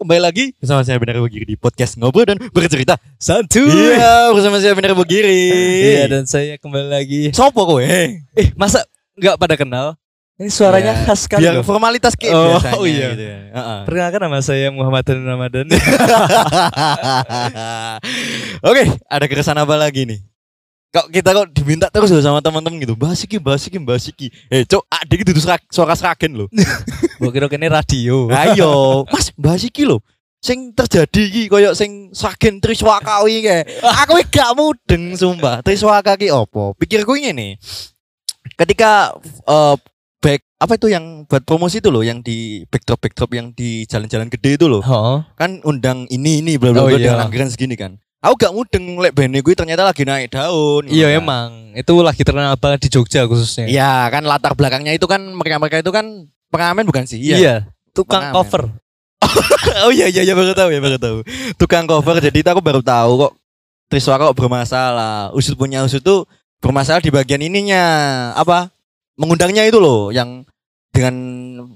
Kembali lagi bersama saya Benar Bugiri di podcast Ngobrol dan Bercerita Santuy. Iya, bersama saya Benar Bugiri Iya dan saya kembali lagi. Sopo kowe? Eh masa nggak pada kenal? Ini suaranya Ya, khas sekali. Biar loh. formalitas kayak Oh, biasanya oh iya. gitu ya. Heeh. Perkenalkan nama saya Muhammad Dan Ramadan. Oke, ada keresahan apa lagi nih? Kok kita kok diminta terus sama teman-teman gitu. Bahas iki, bahas iki, bahas iki. Eh, cok, adik itu serak, suara seragen loh. Gua kira ini radio. Ayo, Mas, bahas iki lho. Sing terjadi iki koyo sing sragen Triswaka iki. Aku iki gak mudeng sumpah. Triswaka ki opo? Pikirku ini Ketika eh, back apa itu yang buat promosi itu loh yang di backdrop backdrop yang di jalan-jalan gede itu loh. Oh, Kan undang ini ini bla bla Oh, bla iya. dengan anggaran segini kan. Aku gak mudeng lek band gue ternyata lagi naik daun. iya kan. emang. Itu lagi terkenal banget di Jogja khususnya. Iya, kan latar belakangnya itu kan mereka-mereka itu kan pengamen bukan sih? Iya. Tukang Pengamen. cover. oh iya iya iya baru tahu ya baru tahu. Tukang cover jadi itu aku baru tahu kok Triswaka kok bermasalah. Usut punya usut tuh bermasalah di bagian ininya apa? Mengundangnya itu loh yang dengan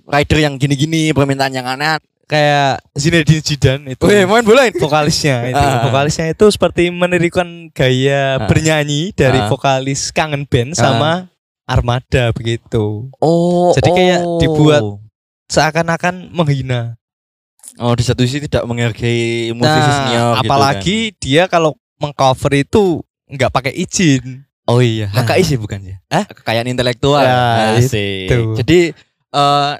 rider yang gini-gini permintaan yang aneh. Kayak Zinedine Zidane itu. Weh, main bola ini. vokalisnya itu Ah. vokalisnya itu seperti menirukan gaya Ah. bernyanyi dari Ah. vokalis kangen band sama Armada begitu Oh. Jadi kayak dibuat seakan-akan menghina Oh, di satu sisi tidak menghargai musisi nah senior gitu apalagi dia kalau mengcover itu nggak pakai izin kan. Oh iya, Nah. HKI sih bukan ya? Hah? Kekayaan intelektual. Ya, itu. Jadi eh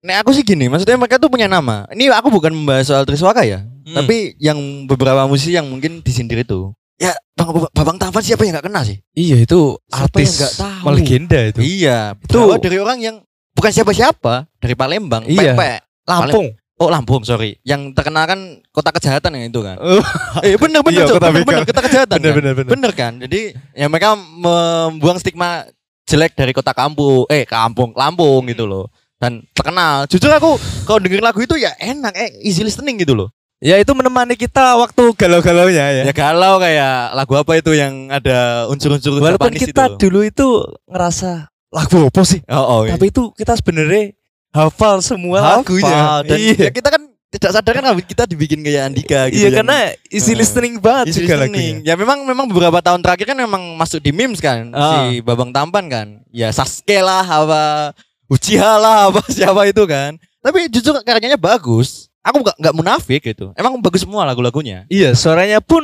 nek aku sih gini, maksudnya mereka tuh punya nama. Ini aku bukan membahas soal Triswaka ya, Hmm. tapi yang beberapa musisi yang mungkin disindir itu. Ya, Bang Babang Tampan siapa yang nggak kenal sih? iya itu Siapa artis yang nggak tahu? melegenda itu Iya, Itu- dari orang yang bukan siapa-siapa, dari Palembang, Iya. Pepe. Lampung Oh Lampung, sorry. Yang terkenal kan kota kejahatan yang itu kan. Oh. eh bener bener, Iya, Cok. kota bener, bener, kota kejahatan. bener kan? bener bener Bener kan? Jadi ya mereka membuang stigma jelek dari kota kampung, eh kampung, Lampung gitu loh. Dan terkenal. Jujur aku kalau denger lagu itu ya enak, eh easy listening gitu loh. ya itu menemani kita waktu galau-galaunya ya Ya galau kayak lagu apa itu yang ada unsur-unsur walaupun kita itu. dulu itu ngerasa lagu apa sih Oh, oh iya. Tapi itu kita sebenarnya hafal semua Hafal. lagunya. dan iya. ya kita kan tidak sadar kan kita dibikin kayak Andika gitu. Iya yang- karena easy Eh, listening banget Easy juga listening. lagunya. Ya memang memang beberapa tahun terakhir kan memang masuk di memes kan Ah. si Babang Tampan kan. Ya Sasuke lah apa Uchiha lah apa siapa itu kan. Tapi jujur karyanya bagus. Aku nggak nggak munafik gitu. Emang bagus semua lagu-lagunya. Iya, suaranya pun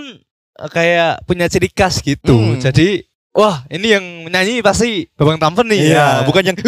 eh, kayak punya ciri khas gitu. Hmm. Jadi wah, ini yang nyanyi pasti Babang Tampan nih. Iya, bukan yang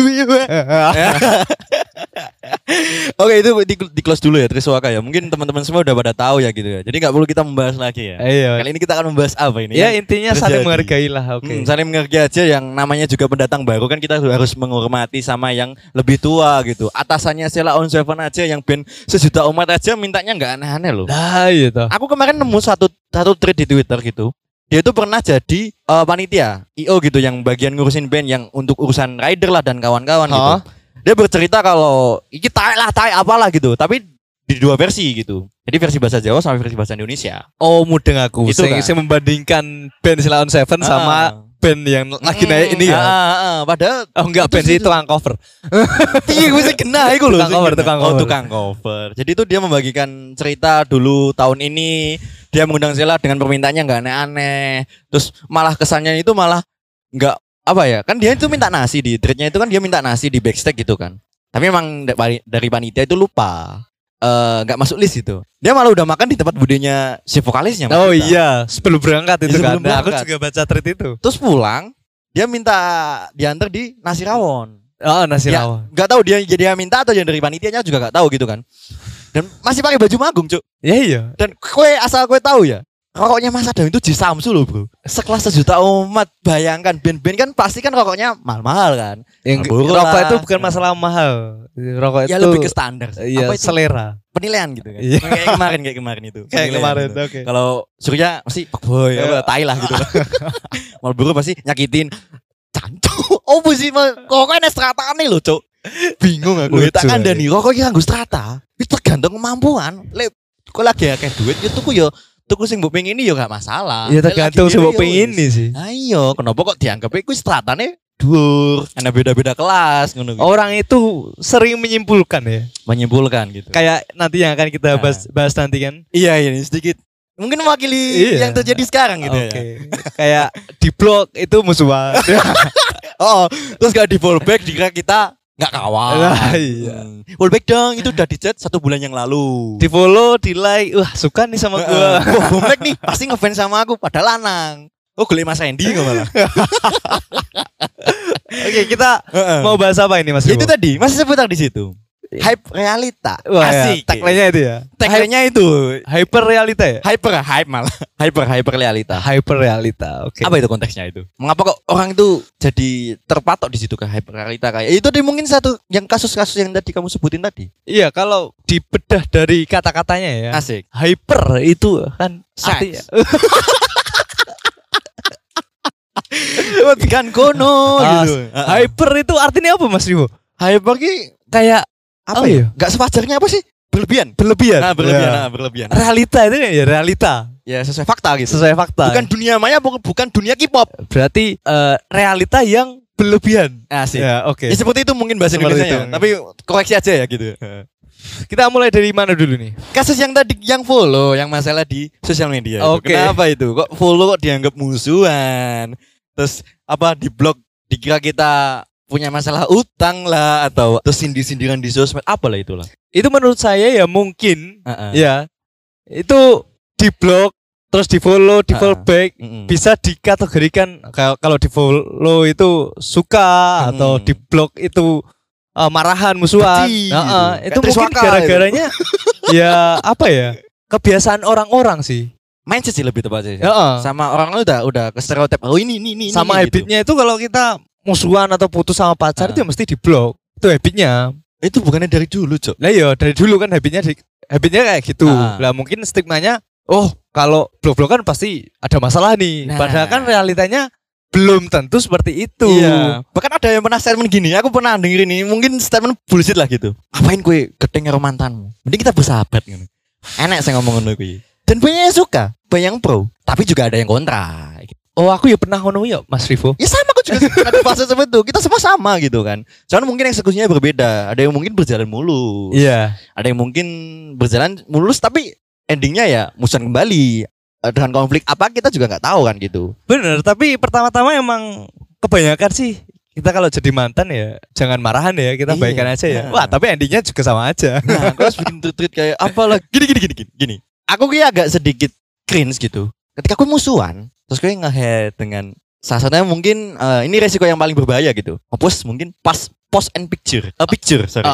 Oke itu di, di close dulu ya Triswaka ya. Mungkin teman-teman semua udah pada tahu ya gitu ya. Jadi nggak perlu kita membahas lagi ya. Iya. Kali ini kita akan membahas apa ini? Ya intinya terjadi. saling menghargai lah, oke. Hmm, saling menghargai aja yang namanya juga pendatang baru kan kita harus menghormati sama yang lebih tua gitu. Atasannya Sheila on Seven aja yang band sejuta umat aja mintanya nggak aneh-aneh loh. Nah, iya toh. Aku kemarin nemu satu satu thread di Twitter gitu. Dia itu pernah jadi eh, panitia IO gitu yang bagian ngurusin band yang untuk urusan rider lah dan kawan-kawan gitu. Dia bercerita kalau iki tai lah tai apalah gitu, tapi di dua versi gitu. Jadi versi bahasa Jawa sama versi bahasa Indonesia. Oh, mudeng aku. Itu Itu kan? saya membandingkan band Silaon Seven sama Ah. band yang lagi Hmm, naik ini ya. ah, ah, ah. padahal Oh enggak, Itu band sih- itu tukang cover. Iya gue sih kena iku loh Tukang cover, tukang Oh cover. tukang cover Jadi itu dia membagikan cerita dulu tahun ini Dia mengundang Sheila dengan permintaannya nggak aneh-aneh Terus malah kesannya itu malah nggak apa ya Kan dia itu minta nasi di threadnya itu kan dia minta nasi di backstage gitu kan Tapi emang dari panitia itu lupa eh, nggak masuk list itu Dia malah udah makan di tempat budenya si vokalisnya Oh maksudnya. iya, sebelum berangkat itu Iya, sebelum kan. Nah, aku berangkat. juga baca tweet itu. Terus pulang dia minta diantar di nasi rawon Oh, nasi Ya, rawon. nggak tahu dia jadi yang minta atau yang dari panitianya juga nggak tahu gitu kan dan masih pakai baju magung cuk Ya iya. dan kue asal kue tahu ya rokoknya Mas Adam itu di Samsu loh bro sekelas sejuta umat bayangkan band-band kan pasti kan rokoknya mahal-mahal kan Yang rokok lah. itu bukan masalah mahal. Rokok ya itu lebih ke standar sih. iya, apa itu selera. penilaian gitu kan Iya. kayak kemarin kayak kemarin itu Kayak Penilaian kemarin, gitu. oke. kalau Surya pasti fuckboy Iya. apa tai lah gitu Marlboro pasti nyakitin cancu oh sih rokoknya strata nih loh cuk bingung aku tak ya. nih rokok iki nganggo strata itu tergantung kemampuan lek kok lagi akeh duit ya tuku yo tuku sing mbok pengen yo gak masalah Ya tergantung dhewe mbok ya nih sih. ayo kenapa kok dianggap iku stratane dur, ana beda-beda kelas ngono. gitu. Orang itu sering menyimpulkan ya. menyimpulkan gitu. Kayak nanti yang akan kita Nah. bahas, bahas nanti kan. Iya ini sedikit mungkin mewakili Iya. yang terjadi sekarang gitu Oke. ya. Kayak di blog itu musuhan. Oh, terus gak di fallback dikira kita nggak kawan. Nah, iya. Hmm. Fallback dong itu udah di chat satu bulan yang lalu. di follow, di like, wah suka nih sama gua. Wah, Bomlek nih pasti ngefans sama aku padahal lanang. Oh, golek Mas Randy nggak malah. Oke, kita mau bahas apa ini Mas? Ya, itu tadi masih seputar di situ. Hype realita. Wah, ya, Asik. tagline-nya itu ya. Tagline-nya itu Hyper realita ya? hyper hype malah. Hyper hyper realita. Hyper realita. Oke. Apa itu konteksnya itu? Mengapa kok orang itu jadi terpatok di situ ke hyper realita kayak itu tadi mungkin satu yang kasus-kasus yang tadi kamu sebutin tadi. Iya, kalau dibedah dari kata-katanya ya. Asik. Hyper itu kan artinya Kan kono Ah, gitu. hyper itu artinya apa Mas Rivo? hyper ki Kayak apa Oh, ya? iya. Gak sewajarnya apa sih? Berlebihan. berlebihan. Nah, berlebihan, Ya. nah, berlebihan. Realita itu kan ya realita. Ya sesuai fakta gitu. Sesuai fakta. Bukan dunia maya, bukan, dunia K-pop. berarti eh, realita yang berlebihan. Asik. Ya, oke. Ya seperti itu mungkin bahasa Seperti Indonesia itu. Tapi koreksi aja ya gitu. Kita mulai dari mana dulu nih? Kasus yang tadi yang follow, yang masalah di sosial media. itu. Oke. Kenapa itu? Kok follow kok dianggap musuhan? Terus apa di blog dikira kita punya masalah utang lah atau terus sindir-sindiran di sosmed apalah itulah. Itu menurut saya ya mungkin Heeh. ya itu di blog terus di follow, di Ah. follow back Mm-mm. bisa dikategorikan kalau kalau di follow itu suka Hmm. atau di blog itu eh, marahan musuhan. Benci Nah, gitu. eh, Kayak itu mungkin gara-garanya ya apa ya? Kebiasaan orang-orang sih. mindset sih lebih tepatnya. sih. Heeh. Sama orang lu udah udah ke stereotip. Oh ini ini ini. Sama ini, gitu. habitnya itu kalau kita musuhan atau putus sama pacar itu ya mesti di blog. Itu habitnya. Itu bukannya dari dulu, Cok. Lah iya dari dulu kan habitnya di, habitnya kayak gitu. Ah. Lah mungkin stigmanya oh kalau blog-blog kan pasti ada masalah nih. Nah. Padahal kan realitanya belum tentu seperti itu. Iya. Bahkan ada yang pernah statement gini, aku pernah dengerin ini, mungkin statement bullshit lah gitu. Apain kue gedeng karo mantanmu? Mending kita bersahabat gitu. Enak saya ngomong ngono kuwi. Dan banyak yang suka, banyak yang pro, tapi juga ada yang kontra. Oh aku ya pernah ngono ya Mas Rivo. Ya sama aku juga ada fase seperti itu. Kita semua sama gitu kan. Cuman mungkin eksekusinya berbeda. Ada yang mungkin berjalan mulus. Iya. Ada yang mungkin berjalan mulus tapi endingnya ya musuhan kembali. Eh, Dengan konflik apa kita juga nggak tahu kan gitu. Bener, tapi pertama-tama emang kebanyakan sih kita kalau jadi mantan ya jangan marahan ya, kita Iya. baikan aja ya. Nah. Wah, tapi endingnya juga sama aja. Nah, aku harus bikin tweet kayak apalah gini gini gini. gini. Aku kayak agak sedikit cringe gitu. Ketika aku musuhan, terus gue nge-head dengan salah satunya mungkin eh, ini resiko yang paling berbahaya gitu. Post mungkin pas post and picture, a picture sorry,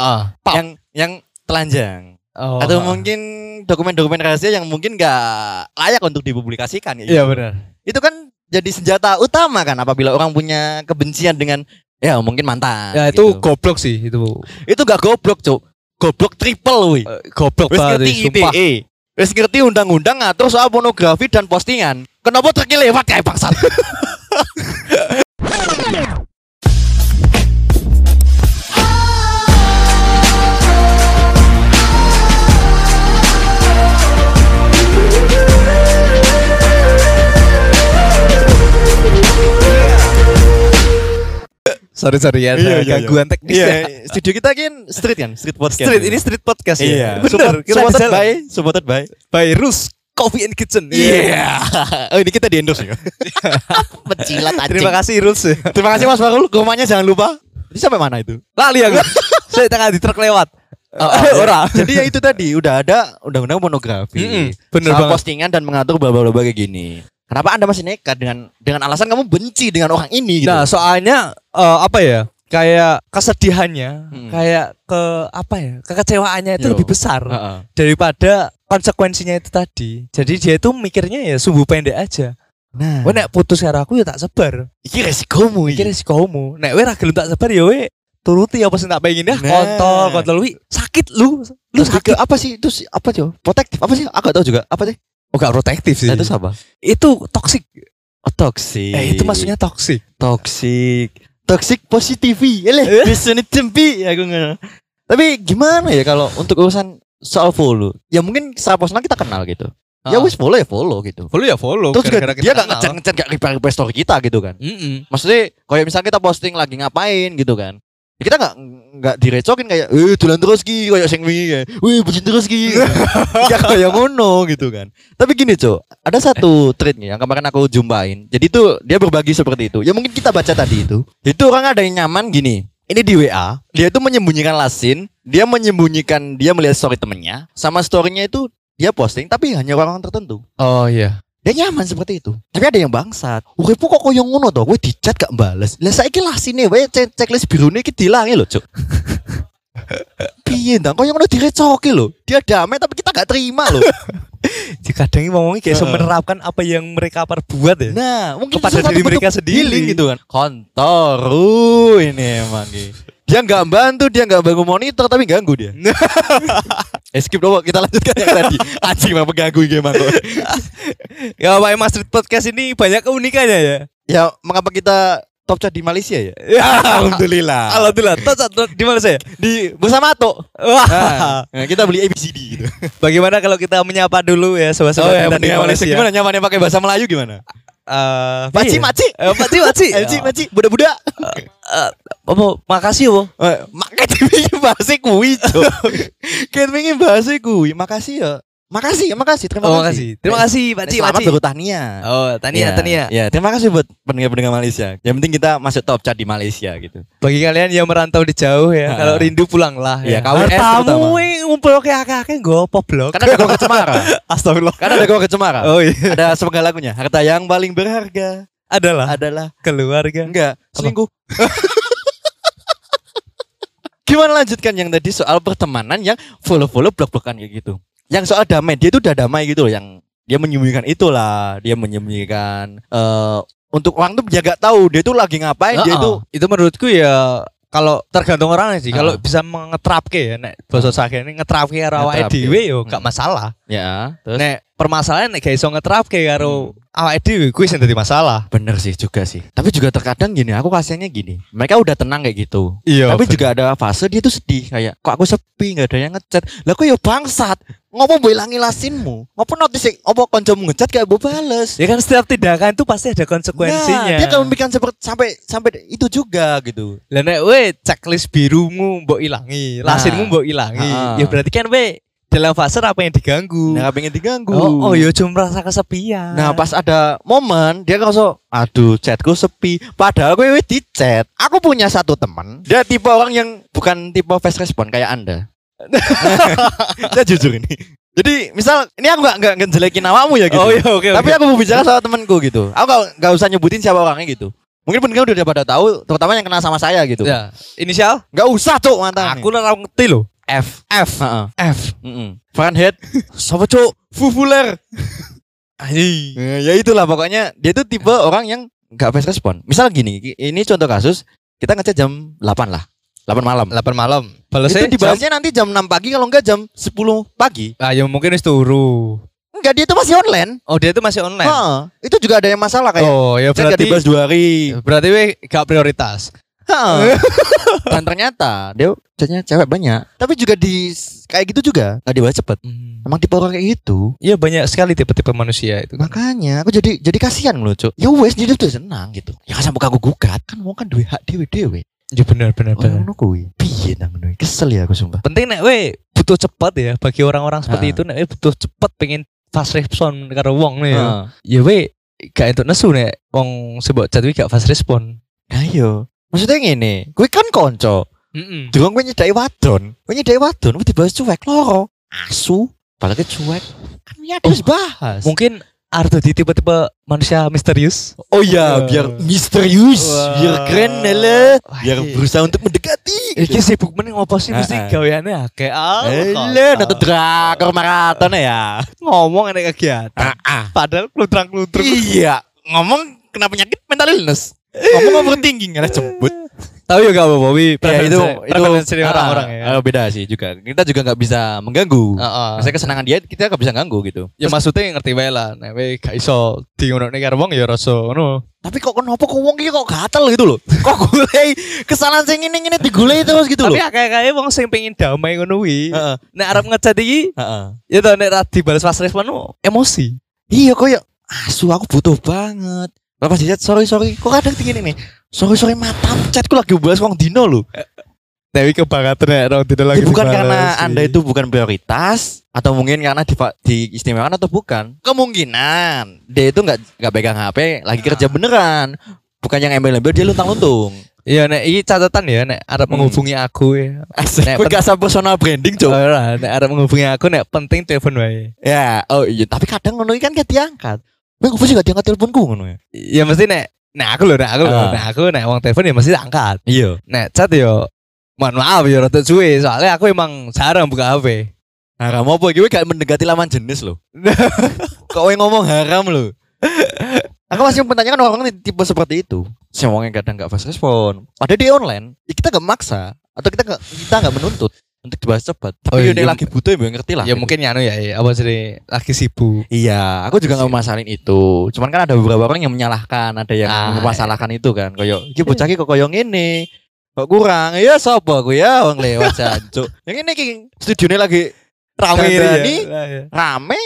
Pap. yang yang telanjang Oh. atau mungkin dokumen-dokumen rahasia yang mungkin gak layak untuk dipublikasikan ya. Iya benar. Itu kan jadi senjata utama kan apabila orang punya kebencian dengan ya mungkin mantan. Ya gitu. itu goblok sih itu. itu gak goblok, Cuk. Goblok triple wih. Eh, goblok Wis banget ngerti sih, sumpah. ITE. Wis ngerti undang-undang ngatur soal pornografi dan postingan. Kenapa truknya lewat kayak bangsat? Sorry sorry ya, ada gangguan teknis ya. Iya, studio kita kan street kan, street podcast. Street ini street podcast ya. Iya, Bener, Support- kita supported by, supported by. by Rus Coffee and Kitchen. Iya. oh ini kita di endorse ya. Pecilat anjing. Terima kasih Rus. Terima kasih Mas Farul. Rumahnya jangan lupa. Ini sampai mana itu? Lali aku. Saya tengah di truk lewat. Ora. Jadi ya itu tadi udah ada undang-undang pornografi. Mm-mm, bener Soal banget. postingan dan mengatur bla bla bla kayak gini. Kenapa Anda masih nekat dengan dengan alasan kamu benci dengan orang ini gitu? Nah, soalnya eh, apa ya? Kayak kesedihannya, Hmm. kayak ke apa ya? Kekecewaannya itu Yo. lebih besar Heeh. daripada konsekuensinya itu tadi. Jadi dia itu mikirnya ya sumbu pendek aja. Nah, Wah nek putus karo aku ya tak sebar. iki resikomu Iki iki. resikomu. Nek weh ra gelem tak sebar ya weh turuti apa sing tak pengen dah Nah. kontol kontol wi sakit lu. Lu Lu sakit apa sih? Itu sih- apa coba? Protektif apa sih? Aku gak tahu juga. Apa sih? Oh gak protektif sih. Nah, itu apa? Itu toxic. Oh, toxic. Eh itu maksudnya toxic. toxic. Toxic positivity. Eh? Eleh, bisa tempi aku nggak. Tapi gimana ya kalau untuk urusan soal follow? Ya mungkin secara personal kita kenal gitu. Ya Ah. wis follow ya follow gitu. Follow ya follow. Terus juga gara-gara dia gak ngechat ngechat gak reply reply story kita gitu kan. Mm-mm. Maksudnya kayak misalnya kita posting lagi ngapain gitu kan. Ya kita nggak nggak direcokin kayak eh dolan terus ki kayak sing wingi kayak wih bucin terus ki. Ya kayak ngono gitu kan. Tapi gini cok ada satu tweet nih yang kemarin aku jumpain. Jadi tuh dia berbagi seperti itu. Ya mungkin kita baca tadi itu. Itu orang ada yang nyaman gini. Ini di WA dia itu menyembunyikan lasin dia menyembunyikan dia melihat story temennya sama storynya itu dia posting tapi hanya orang-orang tertentu. Oh iya. Dia nyaman seperti itu. Tapi ada yang bangsat. Uripmu kok koyo ngono to, kowe dicat gak bales. Lah saiki lasine wae cek checklist birune iki dilangi lho, Cuk. Piye ndang koyo ngono direcoki lho. Dia damai tapi kita gak terima lho. Jika kadang ngomongnya kayak Heeh. menerapkan apa yang mereka perbuat ya. Nah, mungkin Kepada diri mereka sendiri. gitu kan. Kontoru ini emang nih. Dia nggak bantu, dia nggak bangun monitor tapi ganggu dia. eh skip dong, kita lanjutkan yang tadi. Anjing mah pengganggu kok. Ya Pak Mas Street Podcast ini banyak keunikannya ya. Ya, mengapa kita top chat di Malaysia ya? Alhamdulillah. Alhamdulillah. Tot, tot, tot, di mana saya? Di bersama Mato. Wah. Nah, kita beli ABCD gitu. Bagaimana kalau kita menyapa dulu ya sobat-sobat Oh ya, di Malaysia Malaysia? gimana nyamannya pakai bahasa Melayu gimana? Eh, Maci, iya. maci. Eh, maci, maci. Maci, maci, budak-budak. Eh, apa? Makasih ya, Eh, Makai wingi bahasa kuwi, Cuk. Kayak wingi bahasa kuwi. Makasih ya. Makasih, makasih. Terima Oh, kasih. makasih. Terima kasih, Pak Ci, Selamat Ci. bertania. Oh, Tania, Ya, Tania. Ya, terima kasih buat pendengar-pendengar Malaysia. Yang penting kita masuk top chat di Malaysia gitu. Bagi kalian yang merantau di jauh ya, kalau rindu pulanglah Iya, ya. KWS Hartamu terutama. yang ngumpul kayak akeh-akeh nggo apa blok. Karena ada gua kecemara. Astagfirullah. Karena ada gua kecemara. Oh iya. Ada sepenggal lagunya. Harta yang paling berharga Adalah adalah keluarga. Enggak, selingkuh. Gimana lanjutkan yang tadi soal pertemanan yang follow-follow blok-blokan kayak gitu. Yang soal damai, dia itu udah damai gitu loh yang dia menyembunyikan itulah, dia menyembunyikan eh untuk orang tuh jaga tahu dia tuh lagi ngapain, dia Heeh. itu itu menurutku ya kalau tergantung orangnya sih. Kalau Ah. bisa mengetrapke ya nek basa sakit ini ngetrapke karo awake dhewe yo gak Hmm. masalah. ya, terus Nek permasalahan nek gak iso ngetrapke karo awake dhewe kuwi sing dadi masalah. bener sih juga sih. Tapi juga terkadang gini, aku kasihannya gini. Mereka udah tenang kayak gitu. Iya. Tapi juga ada fase dia tuh sedih kayak kok aku sepi nggak ada yang ngechat. Lah kok ya bangsat. Ngopo mbok ilangi lasinmu? Ngopo notis opo kancamu ngechat gak mbok bales? ya kan setiap tindakan itu pasti ada konsekuensinya. Nah, dia akan memikirkan seperti sampai sampai itu juga gitu. Lah nek we checklist birumu mbok ilangi, Nah. lasinmu mbok ilangi. Ah. Ya berarti kan we dalam fase apa yang diganggu. Nah, pengen diganggu. oh, oh ya cuma merasa kesepian. Nah, pas ada momen dia ngerasa, aduh, chatku sepi. Padahal gue di chat. Aku punya satu teman, dia tipe orang yang bukan tipe fast respon kayak Anda. Saya jujur ini. Jadi, misal ini aku nggak nggak ngejelekin awakmu ya gitu. Oh iya oke Tapi oke. aku mau bicara sama temanku gitu. Aku nggak usah nyebutin siapa orangnya gitu. Mungkin pendengar udah pada tahu, terutama yang kenal sama saya gitu. Ya, inisial? Nggak usah cuk mantan. Aku ora ngerti loh. F. F. Heeh. F. Heeh. Fahrenheit. Siapa cuk? Fufuler. Anjing. Eh, ya itulah pokoknya dia tuh tipe orang yang nggak fast respon. Misal gini, ini contoh kasus kita ngechat jam 8 lah. 8 malam. 8 malam. Balasnya itu dibahasnya nanti jam 6 pagi kalau enggak jam 10 pagi. Ah, ya mungkin wis turu. Enggak, dia itu masih online. Oh, dia itu masih online. Heeh. Itu juga ada yang masalah kayak Oh, ya berarti dibahas dua hari. berarti we gak prioritas. Heeh. Dan ternyata dia chatnya cewek banyak. Tapi juga di kayak gitu juga nggak dibahas cepet. Emang tipe orang kayak gitu. Iya banyak sekali tipe-tipe manusia itu. Makanya aku jadi jadi kasihan loh, Cuk. Ya wes dia tuh senang gitu. Ya kan sampai aku gugat kan mau kan duwe hak dewe-dewe. Ya benar benar Oh, ngono kuwi. Piye nang ngono? Kesel ya aku sumpah. Penting nek we butuh cepat ya bagi orang-orang seperti Ah. itu nek we butuh cepat pengen fast respon karo wong nih ya. Heeh. Ya we gak entuk nesu nek wong sebut chat gak fast respon. Nah iya. Maksudnya ngene, gue kan konco. Heeh. Durung gue nyedai wadon. Gue nyedai wadon, dibahas cuek loro. Asu, apalagi cuek. Kan ya harus bahas. Mungkin Ardo di tipe-tipe manusia misterius. Oh iya, Wah. biar misterius, Wah. biar keren lah, Wah, biar iya. berusaha untuk mendekati. Iki sibuk mending ngopo sih mesti gaweane akeh. Ah, Ele, nonton drakor maraton ya. ngomong ada kegiatan. Ah. Padahal klutrang-klutrung. Iya, ngomong kena penyakit mental illness. Ngomong overthinking ada jemput. Tapi gak apa-apa, wi. Ya itu itu preferensi ah, orang-orang ya. ah, beda sih juga. Kita juga nggak bisa mengganggu. Heeh. Maksudnya kesenangan dia kita nggak bisa ganggu gitu. Ya maksudnya ngerti wae lah, nek we gak iso di ngono karo wong ya rasa ngono. Tapi kok kenapa kok wong iki kok gatel gitu loh. Kok golei kesalahan sing ngene-ngene digolei terus gitu Tapi loh. akeh-akeh wong sing pengen damai ngono wi. Heeh. Nek arep ngecat iki, Heeh. ya to nek ra dibalas pas respon emosi. Iya kok ya asu aku butuh banget. Bapak chat sorry sorry. Kok kadang tinggi nih. Sorry matam chatku lagi bahas wong dino loh. Tapi kebangetan nek rong tidak lagi. Ya, bukan karena wi. anda itu bukan prioritas atau mungkin karena di, diistimewakan atau bukan. Kemungkinan dia itu nggak nggak pegang HP lagi kerja beneran. Bukan yang embel-embel dia luntang-luntung. Iya nek iki catatan ya nek arep Hmm. menghubungi aku ya. Asik, Nek gak usah personal branding cok. Ora, nek arep menghubungi aku nek penting telepon wae. Ya, oh iya. Tapi kadang ngono iki kan gak diangkat. Bang, gue sih gak diangkat teleponku ngono ya. Ya mesti nek nek aku lho, nek aku lho, Ah. nek aku nek wong telepon ya mesti angkat. Iya. Nek chat yo mohon maaf ya rada suwe soalnya aku emang jarang buka HP. Haram apa? Kowe gak mendekati lawan jenis loh. Kok kowe ngomong haram loh. Aku masih mempertanyakan orang ini tipe seperti itu. Semuanya kadang gak fast respon. Padahal dia online, ya kita gak maksa atau kita gak kita gak menuntut untuk dibahas cepat. Tapi Oh, oh, iya. lagi butuh ya ngerti lah. Ya mungkin ya anu ya, ya, apa sih lagi sibuk. Iya, aku juga gak masalahin itu. Cuman kan ada beberapa orang yang menyalahkan, ada yang Ah, memasalahkan itu kan. Koyo, iki bocah kok koyo ngene. Kok kurang? Ya sapa aku ya wong lewat jancuk. Yang ini ki studione lagi rame ini rame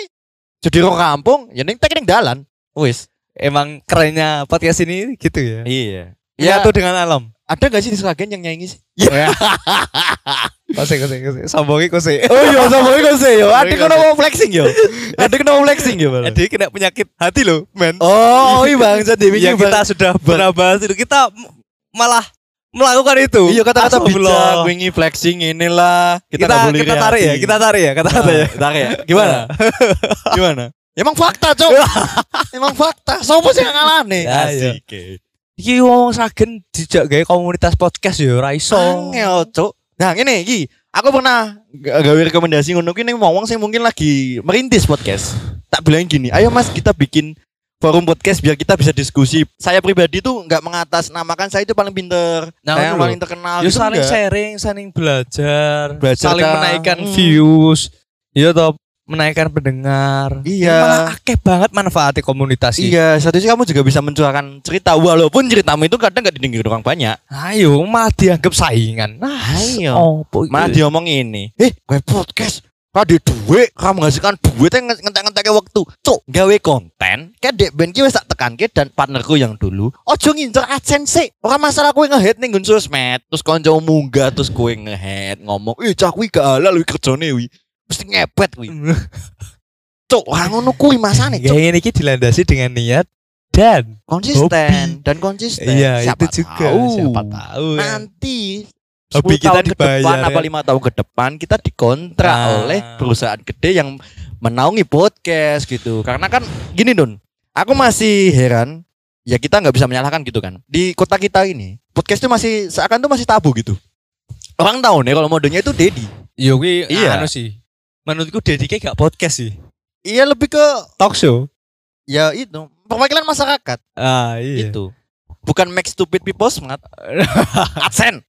jadi rong kampung ya ning tek ning dalan wis Emang kerennya podcast ini gitu ya. iya Ya ya tuh dengan alam. Ada gak sih di Sragen yang nyanyi sih Kose kose kose. Sombongi kose. oh iya iku sih yo ada Iya, kena mau flexing yo ada kena mau flexing yo. Jadi kena penyakit hati loh, men. oh iya bang jadi yang kita sudah pernah bahas itu kita malah melakukan itu. iya kata-kata bijak wingi flexing inilah Kita kita nggak boleh kita iri tarik ya, kita tarik ya, kata-kata ya. Nah, tarik ya gimana gimana Emang fakta, Cok. Emang fakta. Sopo sing ngalane? Ya, iya. Asik. Iki wong Sragen dijak gawe komunitas podcast ya ora iso. Angel, Cuk. Nah, ngene iki. Aku pernah gawe rekomendasi ngono ki ning wong sing mungkin lagi merintis podcast. Tak bilang gini, ayo Mas kita bikin forum podcast biar kita bisa diskusi. Saya pribadi tuh nggak mengatasnamakan saya itu paling pinter, Nah, saya yang paling terkenal. Ya gitu saling enggak. sharing, saling belajar, Belajar saling kan. menaikkan Hmm. views. Ya toh menaikkan pendengar. Iya. Malah akeh banget manfaatnya komunitas. Iya, satu sih kamu juga bisa mencurahkan cerita walaupun ceritamu itu kadang nggak didengar orang banyak. Ayo, malah dianggap saingan. Nah, Ayo. Oh, dia ngomong ini, eh gue podcast, ada duit, kamu menghasilkan duit yang ngentek-ngentek waktu. Cuk, gawe konten, kayak dek ben ki wis tak tekan ki dan partnerku yang dulu. Ojo ngincer AdSense. Orang masalah kowe ngehead ning nggon sosmed, terus konco munggah terus kowe ngehead ngomong, "Eh cah kuwi gak halal wi kerjane wi." Mesti ngepet kuwi. Cuk, ora ngono kuwi masane, Kayak cuk. ini dilandasi dengan niat dan Konsisten dan konsisten. iya Siapa itu juga tahu. siapa tahu ya. nanti Hobi 10 kita tahun ke dibayar, depan ya. apa lima tahun ke depan kita dikontrak Nah. oleh perusahaan gede yang menaungi podcast gitu karena kan gini Don aku masih heran ya kita nggak bisa menyalahkan gitu kan di kota kita ini podcast itu masih seakan tuh masih tabu gitu orang tahu nih kalau modenya itu Dedi Yo kuwi Iya. anu sih. Menurutku Dedi kayak gak podcast sih. iya lebih ke Talk show. ya itu. Perwakilan masyarakat. Ah iya. itu. Bukan make stupid people smart. Adsen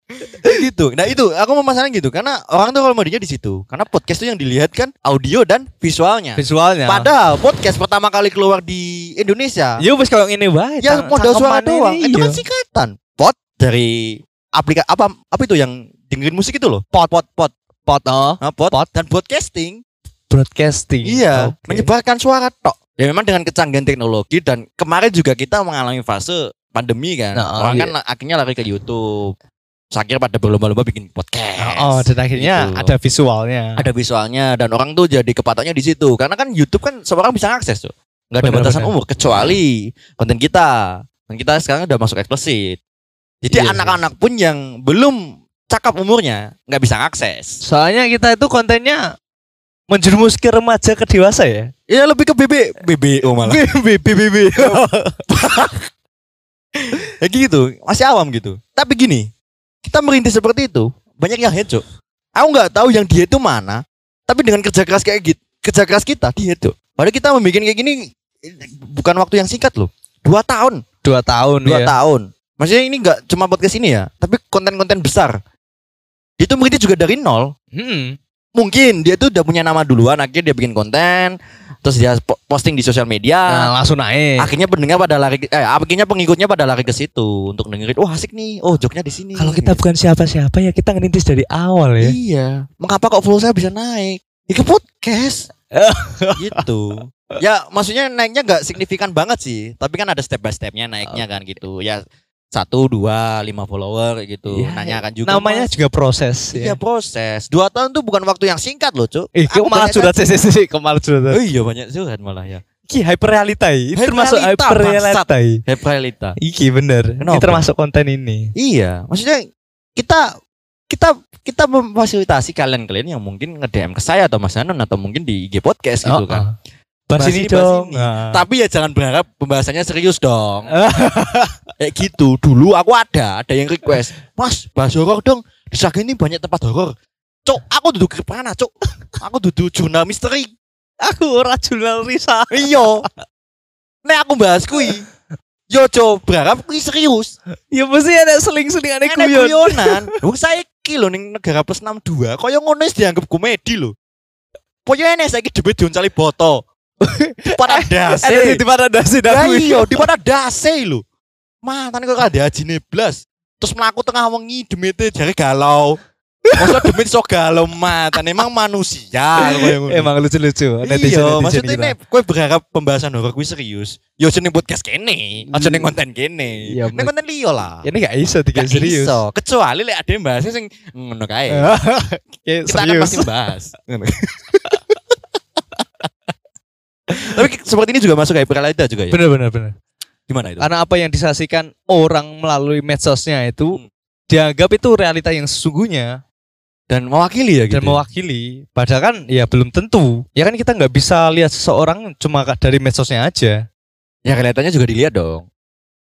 gitu. Nah itu. Aku mau masalah gitu. Karena orang tuh kalau modenya di situ. Karena podcast itu yang dilihat kan audio dan visualnya. Visualnya. padahal podcast pertama kali keluar di Indonesia. Yo wis kalau ini wae. ya modal suara doang. ini, itu kan iya. singkatan. Pot dari aplikasi apa apa itu yang dengerin musik itu loh? Pot pot pot pot oh. nah, pot, dan broadcasting broadcasting. Iya, Oke. menyebarkan suara tok. Ya memang dengan kecanggihan teknologi dan kemarin juga kita mengalami fase pandemi kan. Nah, Orang iya. kan akhirnya lari ke YouTube. Saya kira pada berlomba-lomba bikin podcast. Oh, dan akhirnya Gitu. ada visualnya. Ada visualnya dan orang tuh jadi kepatoknya di situ. Karena kan YouTube kan semua orang bisa akses tuh. Nggak ada batasan umur kecuali konten kita. Dan kita sekarang udah masuk eksplisit. Jadi Iya, anak-anak pun yang belum cakap umurnya nggak bisa akses. Soalnya kita itu kontennya menjerumus ke remaja ke dewasa ya. Ya lebih ke BB BBO malah. BB BB. ya gitu masih awam gitu tapi gini kita merintis seperti itu banyak yang head Cok. aku nggak tahu yang dia itu mana tapi dengan kerja keras kayak gitu kerja keras kita dia itu padahal kita membuat kayak gini bukan waktu yang singkat loh dua tahun Dua tahun dua ya. tahun Maksudnya ini nggak cuma podcast ini ya, tapi konten-konten besar. Itu mungkin dia juga dari nol. Hmm. Mungkin dia tuh udah punya nama duluan, akhirnya dia bikin konten, terus dia po- posting di sosial media. Nah, langsung naik. Akhirnya pendengar pada lari, eh, akhirnya pengikutnya pada lari ke situ untuk dengerin. Oh asik nih, oh joknya di sini. Kalau kita bukan siapa-siapa ya kita ngerintis dari awal ya. Iya. Mengapa kok follow saya bisa naik? Ya ke podcast. gitu. Ya maksudnya naiknya nggak signifikan banget sih. Tapi kan ada step by stepnya naiknya kan gitu. Ya satu, dua, lima follower gitu. Iya, Nanyakan juga. Namanya Mas. juga proses Iya ya. proses. Dua tahun tuh bukan waktu yang singkat loh, cuk. Eh, Aku malah curhat sih, sih, sih, malah curhat. Oh iya banyak curhat malah ya. Iki hyper realita ini Hyper termasuk hyper realita. Hep realita. Iki bener. Ini termasuk konten ini. Iya, maksudnya kita kita kita memfasilitasi kalian-kalian yang mungkin nge-DM ke saya atau Mas Hanon atau mungkin di IG podcast gitu Oh, kan. oh. Bahas Bahas ini ini, bahas dong. ini. Nah. Tapi ya jangan berharap pembahasannya serius dong. Kayak gitu. Dulu aku ada, ada yang request, "Mas, bahas horor dong. Di ini banyak tempat horor." Cok, aku duduk ke mana, Cok? Aku duduk jurnal misteri. Aku ora jurnal Risa. Iya. Nek aku bahas kui. Yo, Cok, berharap kui serius. Ya mesti ada seling-seling Enek guyon. guyonan. Wong saiki lho ning negara plus 62, kaya ngono wis dianggap komedi lho. Pokoke enek saiki debet dioncali boto. Di pada Ada dase. di mana dasi daku. iya, di pada dase lho. Mantan kok ada hajine blas. Terus melaku tengah wengi demite jare galau. Masa demit sok galau mantan emang manusia kaya. Emang lucu-lucu. Iya, maksudnya ini kowe berharap pembahasan horor kuwi serius. Yo jeneng podcast kene, aja ning konten kene. Iya, Ning konten liya lah. Ini gak iso tiga Gak serius. iso. Kecuali lek ada yang bahasnya sing ngono kae. Kayak Kita akan pasti bahas. Tapi seperti ini juga masuk kayak realita juga ya. Bener bener bener. Gimana itu? Karena apa yang disaksikan orang melalui medsosnya itu Hmm. dianggap itu realita yang sesungguhnya Dan mewakili ya gitu. dan mewakili. Padahal kan ya belum tentu. Ya kan kita nggak bisa lihat seseorang cuma dari medsosnya aja. ya realitanya juga dilihat dong.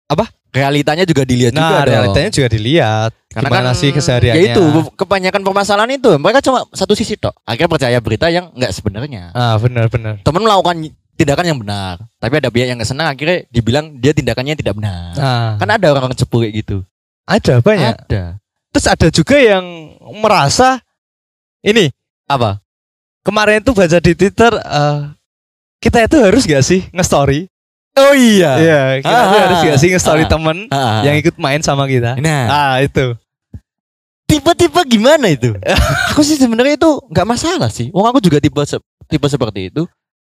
Apa? Realitanya juga dilihat juga Nah, dong. realitanya juga dilihat. Karena Gimana kan sih kesehariannya? Ya itu kebanyakan permasalahan itu mereka cuma satu sisi tok. Akhirnya percaya berita yang enggak sebenarnya. Ah, benar benar. Temen melakukan tindakan yang benar, tapi ada pihak yang nggak senang akhirnya dibilang dia tindakannya tidak benar. Nah, Kan ada orang cepu kayak gitu. ada banyak. Ada. Terus ada juga yang merasa ini Apa? kemarin tuh baca di Twitter eh, kita itu harus gak sih nge-story? Oh iya. Iya, kita tuh Ah, harus gak sih nge-story ah. temen Ah. yang ikut main sama kita? Nah, Ah, itu. tipe-tipe gimana itu? aku sih sebenarnya itu nggak masalah sih. Wong aku juga tipe se- tipe seperti itu.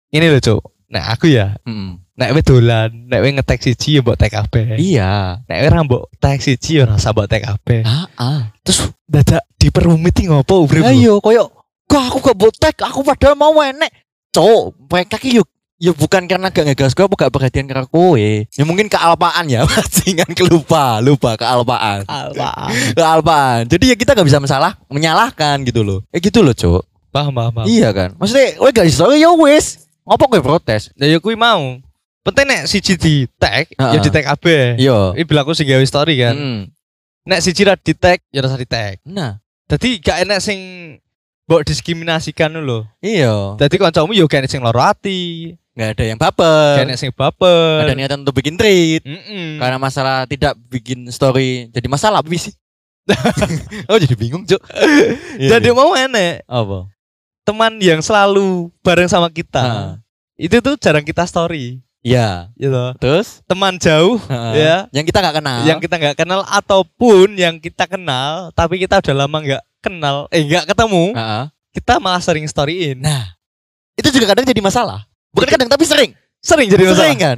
Ini loh, Cuk. Nah, aku ya, Mm. nek we dolan, nek we ngetek siji ya mbok tek kabeh. Iya. Nek we ra mbok tek siji ya rasa mbok tek kabeh. Ah, ah. Terus dadak diperumit iki ngopo, Bro? Ayo, koyo kok aku gak botek, aku padahal mau enek. Cok, mereka ki yuk Ya bukan karena gak ngegas gue, apa gak perhatian karena kowe. Ya mungkin kealpaan ya, bajingan kelupa, lupa kealpaan. Alpa. Kealpaan. Jadi ya kita gak bisa masalah, menyalahkan gitu loh. Eh gitu loh, Cok. Paham, paham, paham. Iya kan? Maksudnya, kowe gak story ya wis. Ngopo kowe protes? Ya ya kuwi mau. Penting nek siji di tag, Heeh. ya di tag kabeh. Iya. Ini bilang aku sing gawe story kan. Mm. Nek siji ra di tag, ya rasa di tag. Nah, Dadi gak enak sing mbok diskriminasikan lho. iya. Dadi kancamu yo gak enak sing loro ati, Gak ada yang baper. enak sing baper. Ada niatan untuk bikin treat. Mm-mm. Karena masalah tidak bikin story jadi masalah apa sih? oh jadi bingung. Iya, Jadi iya. mau enek apa? teman yang selalu bareng sama kita. Heeh. Itu tuh jarang kita story, Iya. gitu. Terus Teman jauh Heeh. ya, yang kita nggak kenal. yang kita nggak kenal ataupun yang kita kenal tapi kita udah lama nggak kenal, eh nggak ketemu, Heeh. kita malah sering storyin. Nah, itu juga kadang jadi masalah. Bukan kadang tapi sering. Sering jadi masalah. Sering kan?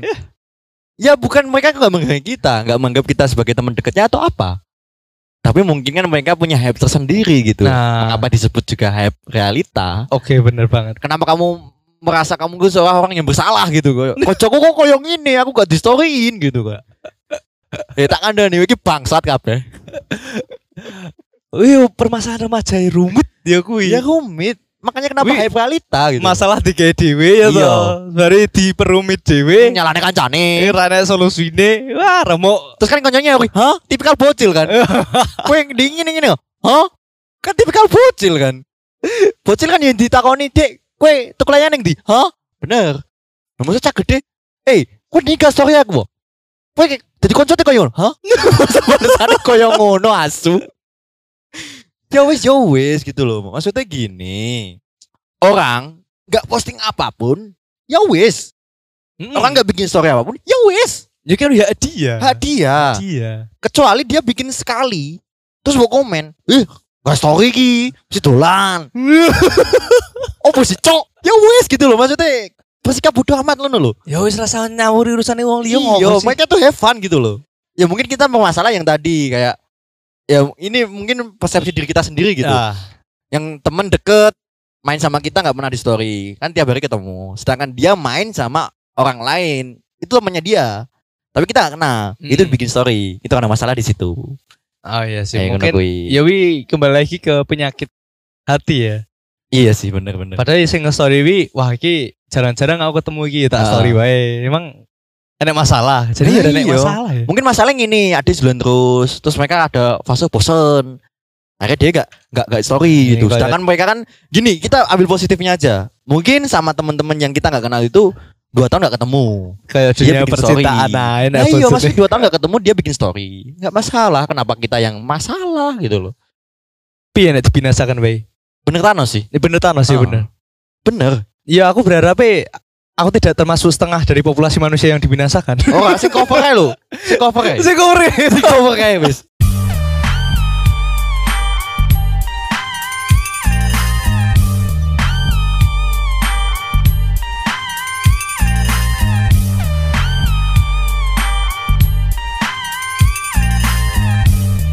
Ya bukan mereka nggak menghargai kita, nggak menganggap kita sebagai teman dekatnya atau apa. Tapi mungkin kan mereka punya hype tersendiri gitu. Nah. Mengapa disebut juga hype realita? Oke, bener banget. Kenapa kamu merasa kamu gue seorang orang yang bersalah gitu kok? Kocokku kok koyong ini, aku gak di storyin gitu kok. Eh tak ada nih, ini bangsat kabeh. Wih, permasalahan remaja rumit dia kui. Ya rumit. Makanya kenapa Wih, hype realita gitu. Masalah di dhewe ya Iya. toh. Dari diperumit dhewe. nyalane Eh, kancane. rane solusine. Wah, remuk. Terus kan konyolnya aku, hah? Tipikal bocil kan? Kowe yang dingin ini hah? Kan tipikal bocil kan? Bocil kan yang ditakoni, "Dek, kowe tuku layanan yang di?" Hah? Bener. Maksudnya cak gede. Eh, kowe nikah story aku. Kowe Jadi koncote koyo. Hah? Balasane koyo ngono asu. Ya wis ya wis gitu loh. Maksudnya gini. Orang nggak posting apa pun, ya wis. Mm. Orang nggak bikin story apa pun, ya wis. ya kan ya dia. Hadiah. Dia. Kecuali dia bikin sekali, terus mau komen, eh nggak story ki, si dolan. Oh sih cok, ya wis gitu loh maksudnya. Bersikap bodoh amat lo loh. Ya wis rasa nyawuri urusan wong liya Iya, mereka tuh have fun gitu loh. Ya mungkin kita mau masalah yang tadi kayak ya ini mungkin persepsi diri kita sendiri gitu. Ah. Yang temen deket main sama kita nggak pernah di story, kan tiap hari ketemu. Sedangkan dia main sama orang lain, itu temennya dia. Tapi kita gak kenal, Hmm. itu bikin story. Itu karena masalah di situ. Oh iya sih. Ngono Mungkin ya wi kembali lagi ke penyakit hati ya. Iya sih bener-bener. Padahal sing nge-story wi, wah iki jarang-jarang aku ketemu iki tak Ah. story wae. Emang ada masalah. Jadi Nah, ada iya. masalah ya. Mungkin masalahnya gini, ada jalan terus, terus mereka ada fase bosen. Akhirnya dia gak gak gak story gitu. Sedangkan mereka kan gini, kita ambil positifnya aja. Mungkin sama teman-teman yang kita nggak kenal itu dua tahun gak ketemu. Kayak Dia bikin percintaan story. nah, Nah, iya, masih dua tahun gak ketemu dia bikin story. Nggak masalah. Kenapa kita yang masalah gitu loh? piye nek dibinasakan wae. Bener Thanos sih. Ini bener Thanos sih Ah. bener. Bener. Ya aku berharap aku tidak termasuk setengah dari populasi manusia yang dibinasakan. Oh, si cover lo. Si cover. Sing kore. Si cover wis.